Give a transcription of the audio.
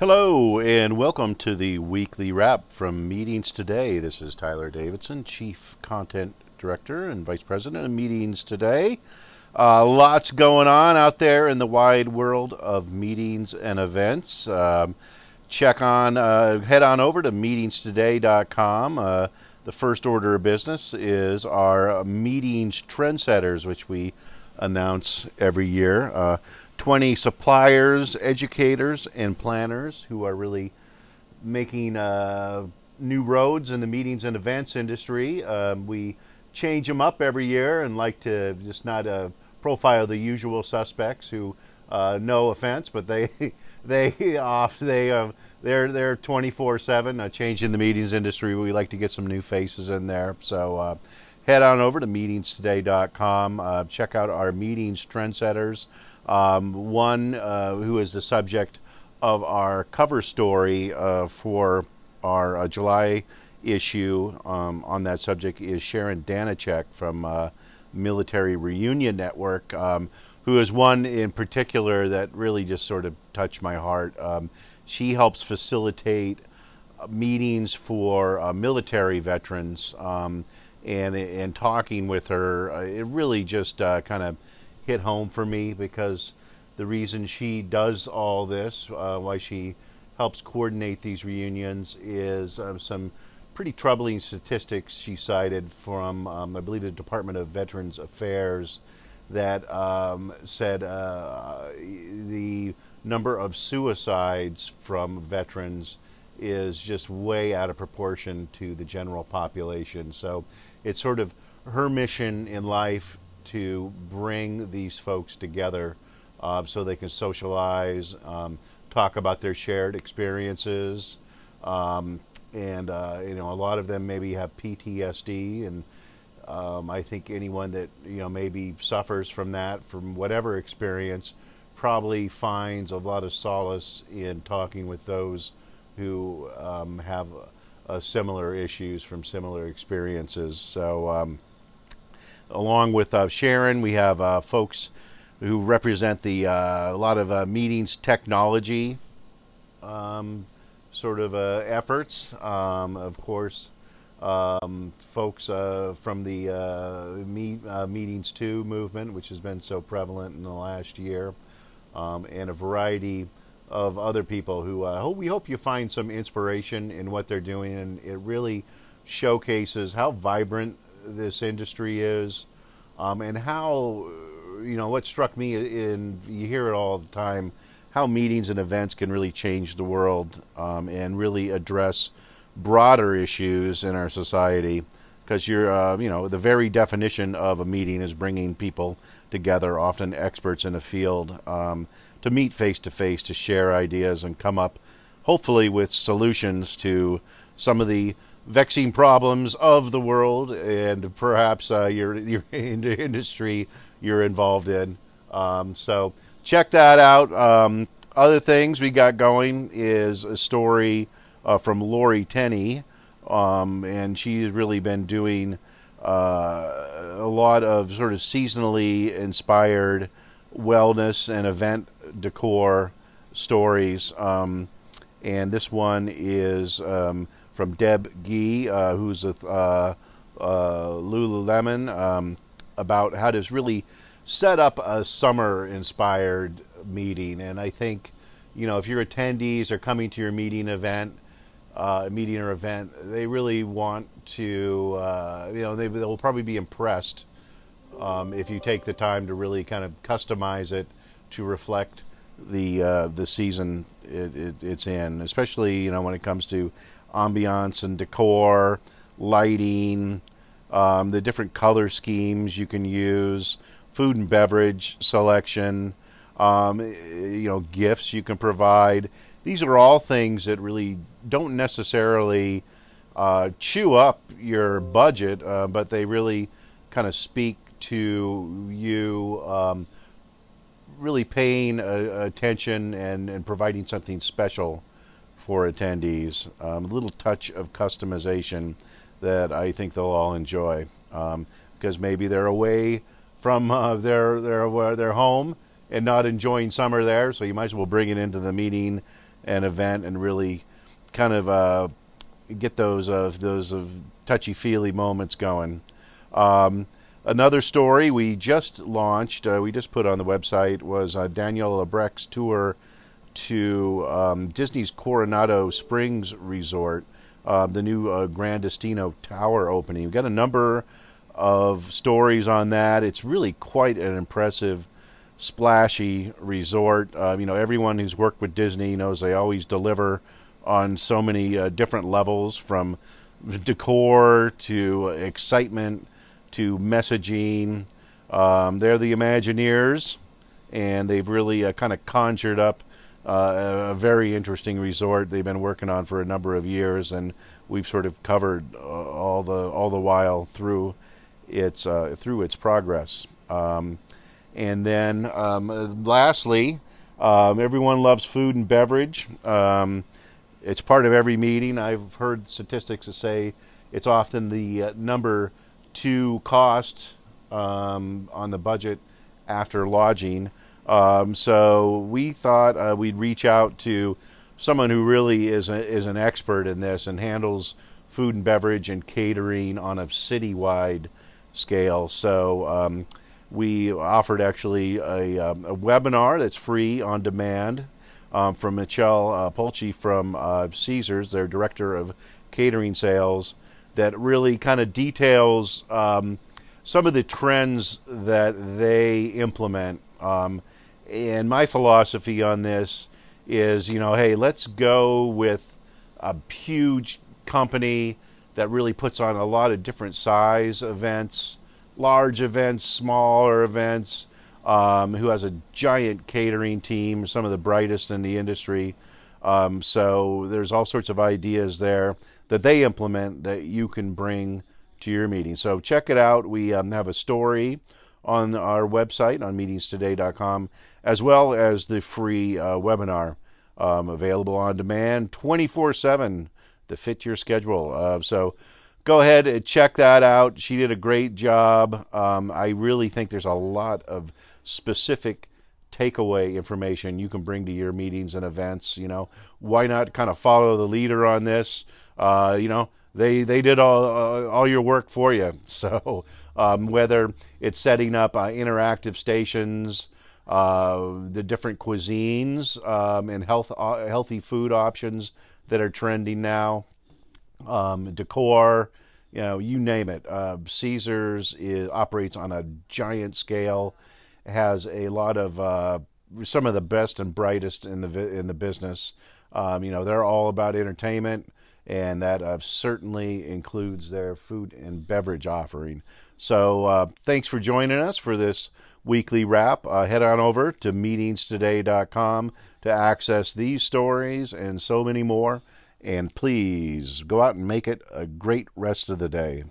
Hello, and welcome to the weekly wrap from Meetings Today. This is Tyler Davidson, Chief Content Director and Vice President of Meetings Today. Uh, lots going on out there in the wide world of meetings and events. Um, check on, uh, head on over to meetingstoday.com. Uh, the first order of business is our meetings trendsetters, which we announce every year. Uh, 20 suppliers, educators, and planners who are really making uh, new roads in the meetings and events industry. Um, we change them up every year and like to just not uh, profile the usual suspects who, uh, no offense, but they they off they uh, they're they're 24/7 uh, changing the meetings industry. We like to get some new faces in there. So uh, head on over to meetingstoday.com. Uh, check out our meetings trendsetters. Um, one uh, who is the subject of our cover story uh, for our uh, July issue um, on that subject is Sharon Danachek from uh, Military Reunion Network, um, who is one in particular that really just sort of touched my heart. Um, she helps facilitate uh, meetings for military veterans, um, and and talking with her, it really just kind of hit home for me because the reason she does all this, uh, why she helps coordinate these reunions, is uh, some pretty troubling statistics she cited from, um, I believe, the Department of Veterans Affairs that um, said uh, the number of suicides from veterans is just way out of proportion to the general population. So it's sort of her mission in life to bring these folks together uh, so they can socialize, um, talk about their shared experiences, um, and uh, you know a lot of them maybe have PTSD, and um, I think anyone that you know maybe suffers from that, from whatever experience, probably finds a lot of solace in talking with those who um, have uh, similar issues from similar experiences. So um, along with uh, Sharon, we have uh, folks who represent the uh, a lot of uh, meetings technology um, sort of uh, efforts. Um, of course, um, folks from the meet, Meetings 2 movement, which has been so prevalent in the last year, um, and a variety of other people who hope, we hope you find some inspiration in what they're doing, and it really showcases how vibrant this industry is, um, and how you know what struck me in you hear it all the time how meetings and events can really change the world um, and really address broader issues in our society because you're uh, you know the very definition of a meeting is bringing people together often experts in a field um, to meet face to face to share ideas and come up hopefully with solutions to some of the vexing problems of the world and perhaps uh, your your industry you're involved in. Um, so check that out. Um, other things we got going is a story uh, from Lori Tenney, um, and she's really been doing uh, a lot of sort of seasonally inspired wellness and event decor stories. Um, and this one is um, from Deb Gee, uh, who's with uh, uh, Lululemon, um, about how to really set up a summer inspired meeting. And I think, you know, if your attendees are coming to your meeting event, uh, meeting or event, they really want to, uh, you know, they, they'll probably be impressed um, if you take the time to really kind of customize it to reflect the uh, the season it, it, it's in, especially you know when it comes to ambiance and decor, lighting, um, the different color schemes you can use, food and beverage selection, um, you know, gifts you can provide. These are all things that really don't necessarily uh, chew up your budget, uh, but they really kind of speak to you um, really paying uh, attention and, and providing something special for attendees. Um, a little touch of customization that I think they'll all enjoy um, because maybe they're away from uh, their their their home and not enjoying summer there, so you might as well bring it into the meeting and event and really kind of uh, get those uh, those uh, touchy feely moments going. Um, another story we just launched, uh, we just put on the website, was uh, Daniel Lebrecht's tour to um, Disney's Coronado Springs Resort, uh, the new uh, Gran Tower opening. We've got a number of stories on that. It's really quite an impressive, splashy resort. Uh, you know, everyone who's worked with Disney knows they always deliver on so many uh, different levels from decor to excitement to messaging. Um, they're the Imagineers, and they've really uh, kind of conjured up uh, a very interesting resort they've been working on for a number of years, and we've sort of covered uh, all the all the while through its uh, through its progress. Um, and then um, lastly, um, everyone loves food and beverage. Um, it's part of every meeting. I've heard statistics that say it's often the uh, number two cost um, on the budget after lodging. Um, so we thought uh, we'd reach out to someone who really is a, is an expert in this and handles food and beverage and catering on a citywide scale. So um, we offered actually a, um, a, webinar that's free on demand um, from Michelle uh, Polchi from uh, Caesars, their director of catering sales, that really kind of details um, some of the trends that they implement. Um, and my philosophy on this is, you know, hey, let's go with a huge company that really puts on a lot of different size events, large events, smaller events, um, who has a giant catering team, some of the brightest in the industry. Um, so there's all sorts of ideas there that they implement that you can bring to your meeting. So check it out. We um, have a story on our website on meetingstoday.com, as well as the free uh, webinar um, available on demand 24 7 to fit your schedule. Uh, so go ahead and check that out. She did a great job. Um, I really think there's a lot of specific takeaway information you can bring to your meetings and events. You know, why not kind of follow the leader on this? Uh, you know, they they did all uh, all your work for you. So um, whether it's setting up uh, interactive stations, uh, the different cuisines um, and health uh, healthy food options that are trending now, um, decor, you know, you name it. Uh, Caesars is, operates on a giant scale, has a lot of uh, some of the best and brightest in the in the business. Um, you know, they're all about entertainment, and that uh, certainly includes their food and beverage offering. So, uh, thanks for joining us for this weekly wrap. Uh, head on over to meetingstoday.com to access these stories and so many more. And please go out and make it a great rest of the day.